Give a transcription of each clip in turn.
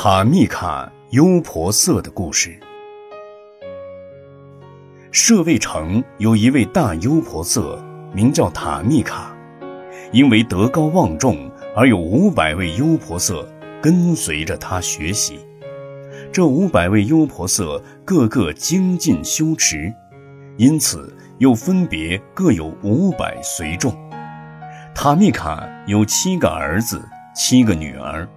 塔密卡优婆塞的故事。舍卫城有一位大优婆塞，名叫塔密卡，因为德高望重，而有五百位优婆塞跟随着他学习。这五百位优婆塞个个精进修持，因此又分别各有五百随众。塔密卡有七个儿子，七个女儿。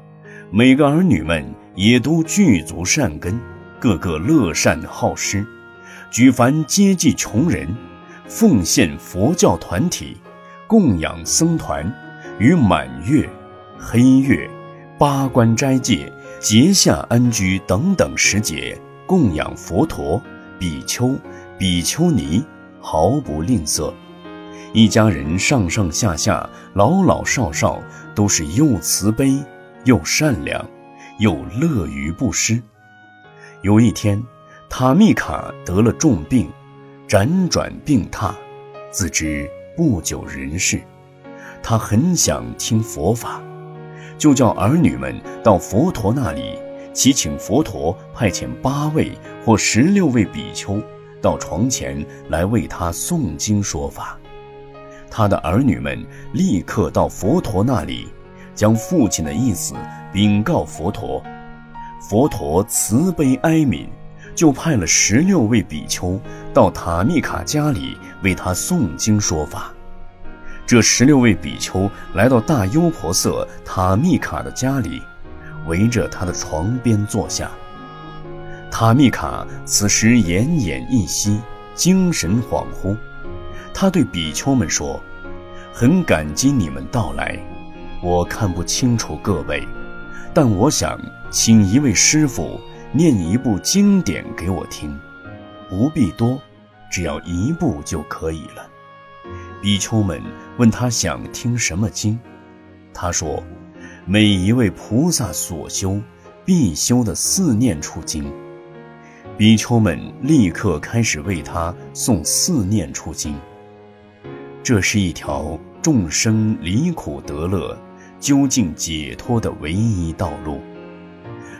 每个儿女们也都具足善根，个个乐善好施，举凡接济穷人，奉献佛教团体，供养僧团，于满月、黑月、八关斋戒、节下安居等等时节，供养佛陀、比丘、比丘尼，毫不吝啬。一家人上上下下，老老少少，都是又慈悲。又善良，又乐于布施。有一天，塔密卡得了重病，辗转病榻，自知不久人世。他很想听佛法，就叫儿女们到佛陀那里，祈请佛陀派遣八位或十六位比丘到床前来为他诵经说法。他的儿女们立刻到佛陀那里。将父亲的意思禀告佛陀，佛陀慈悲哀悯，就派了十六位比丘到塔密卡家里为他诵经说法。这十六位比丘来到大优婆塞塔密卡的家里，围着他的床边坐下。塔密卡此时奄奄一息，精神恍惚。他对比丘们说：“很感激你们到来。”我看不清楚各位，但我想请一位师傅念一部经典给我听，不必多，只要一部就可以了。比丘们问他想听什么经，他说：“每一位菩萨所修必修的四念处经。”比丘们立刻开始为他诵四念处经。这是一条众生离苦得乐。究竟解脱的唯一道路。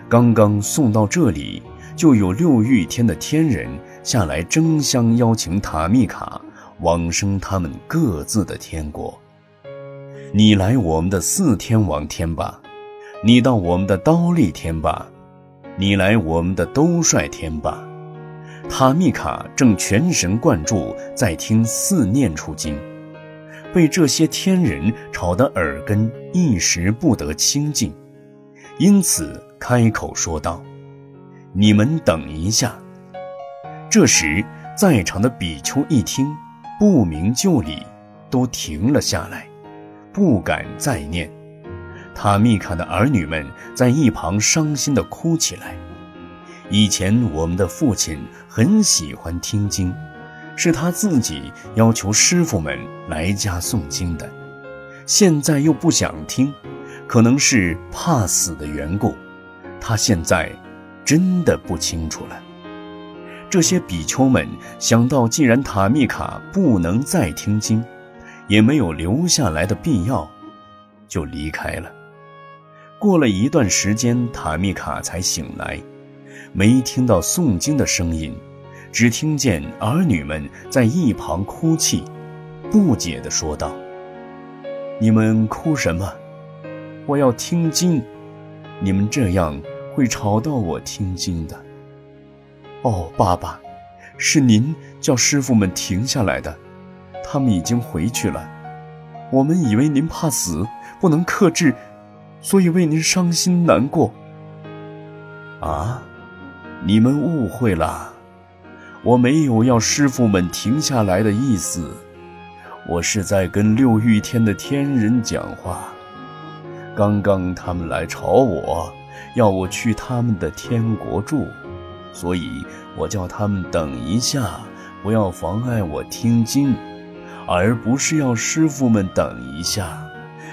刚刚送到这里，就有六欲天的天人下来争相邀请塔密卡往生他们各自的天国。你来我们的四天王天吧，你到我们的刀立天吧，你来我们的兜率天吧。塔密卡正全神贯注在听四念处经。被这些天人吵得耳根一时不得清净，因此开口说道：“你们等一下。”这时，在场的比丘一听，不明就里，都停了下来，不敢再念。塔密卡的儿女们在一旁伤心地哭起来。以前我们的父亲很喜欢听经。是他自己要求师傅们来家诵经的，现在又不想听，可能是怕死的缘故。他现在真的不清楚了。这些比丘们想到，既然塔密卡不能再听经，也没有留下来的必要，就离开了。过了一段时间，塔密卡才醒来，没听到诵经的声音。只听见儿女们在一旁哭泣，不解地说道：“你们哭什么？我要听经，你们这样会吵到我听经的。”哦，爸爸，是您叫师傅们停下来的，他们已经回去了。我们以为您怕死，不能克制，所以为您伤心难过。啊，你们误会了。我没有要师傅们停下来的意思，我是在跟六欲天的天人讲话。刚刚他们来吵我，要我去他们的天国住，所以我叫他们等一下，不要妨碍我听经，而不是要师傅们等一下。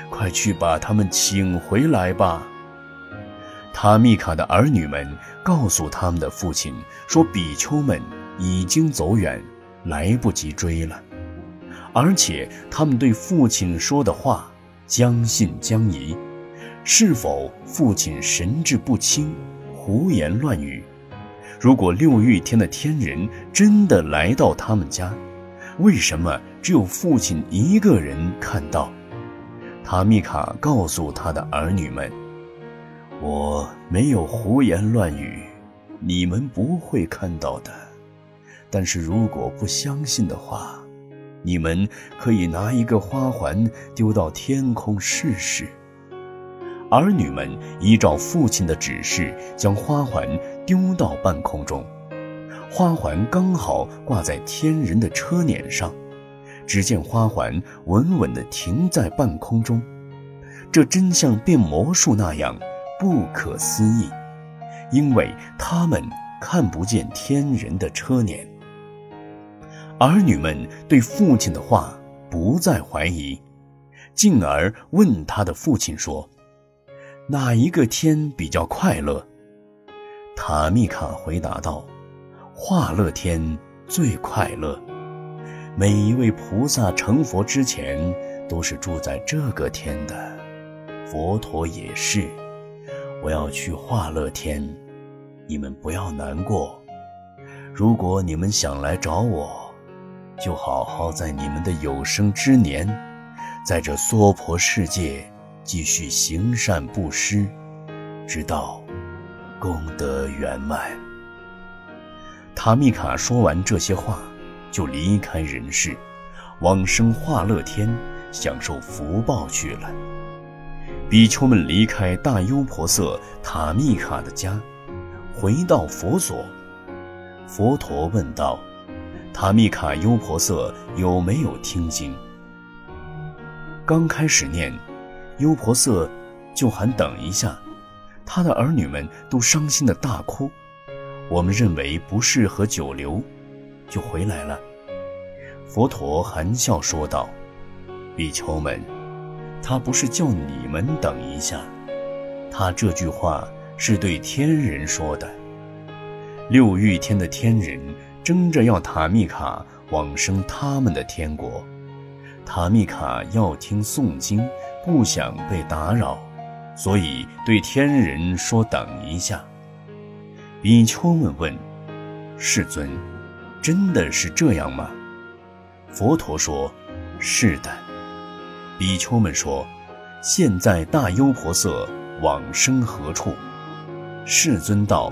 快去把他们请回来吧。塔密卡的儿女们告诉他们的父亲说：“比丘们。”已经走远，来不及追了。而且他们对父亲说的话将信将疑，是否父亲神志不清，胡言乱语？如果六欲天的天人真的来到他们家，为什么只有父亲一个人看到？塔米卡告诉他的儿女们：“我没有胡言乱语，你们不会看到的。但是如果不相信的话，你们可以拿一个花环丢到天空试试。”儿女们依照父亲的指示，将花环丢到半空中，花环刚好挂在天人的车辇上。只见花环稳稳地停在半空中，这真像变魔术那样不可思议，因为他们看不见天人的车辇。儿女们对父亲的话不再怀疑，进而问他的父亲说。哪一个天比较快乐？塔米卡回答道：“化乐天最快乐。每一位菩萨成佛之前都是住在这个天的，佛陀也是。我要去化乐天，你们不要难过。如果你们想来找我，就好好在你们的有生之年，在这娑婆世界。”继续行善布施，直到功德圆满。塔米卡说完这些话，就离开人世，往生化乐天，享受福报去了。比丘们离开大优婆塞塔米卡的家，回到佛所。佛陀问道：“塔米卡优婆塞有没有听经？”刚开始念。优婆塞就喊等一下，他的儿女们都伤心的大哭。我们认为不适合久留，就回来了。佛陀含笑说道：“比丘们，他不是叫你们等一下，他这句话是对天人说的。六欲天的天人争着要塔密卡往生他们的天国，塔密卡要听诵经。”不想被打扰，所以对天人说：“等一下。”比丘们问：“世尊，真的是这样吗？”佛陀说：“是的。”比丘们说：“现在大优婆塞往生何处？”世尊道：“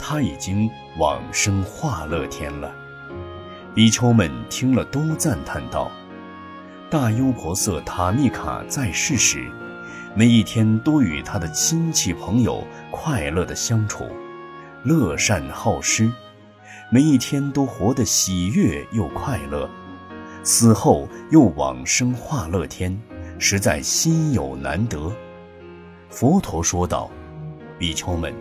他已经往生化乐天了。”比丘们听了都赞叹道。大优婆塞塔密卡在世时，每一天都与他的亲戚朋友快乐的相处，乐善好施，每一天都活得喜悦又快乐。死后又往生化乐天，实在稀有难得。佛陀说道：“比丘们，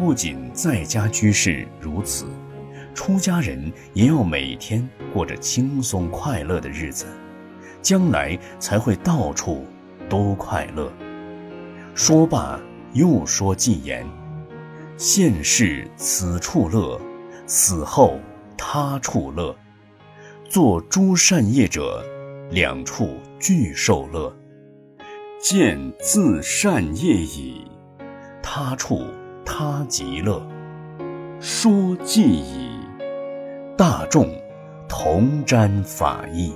不仅在家居士如此，出家人也要每天过着轻松快乐的日子。”将来才会到处都快乐。说罢，又说偈言：“现世此处乐，死后他处乐。做诸善业者，两处俱受乐。见自善业已，他处他极乐。说记忆，大众同沾法益。”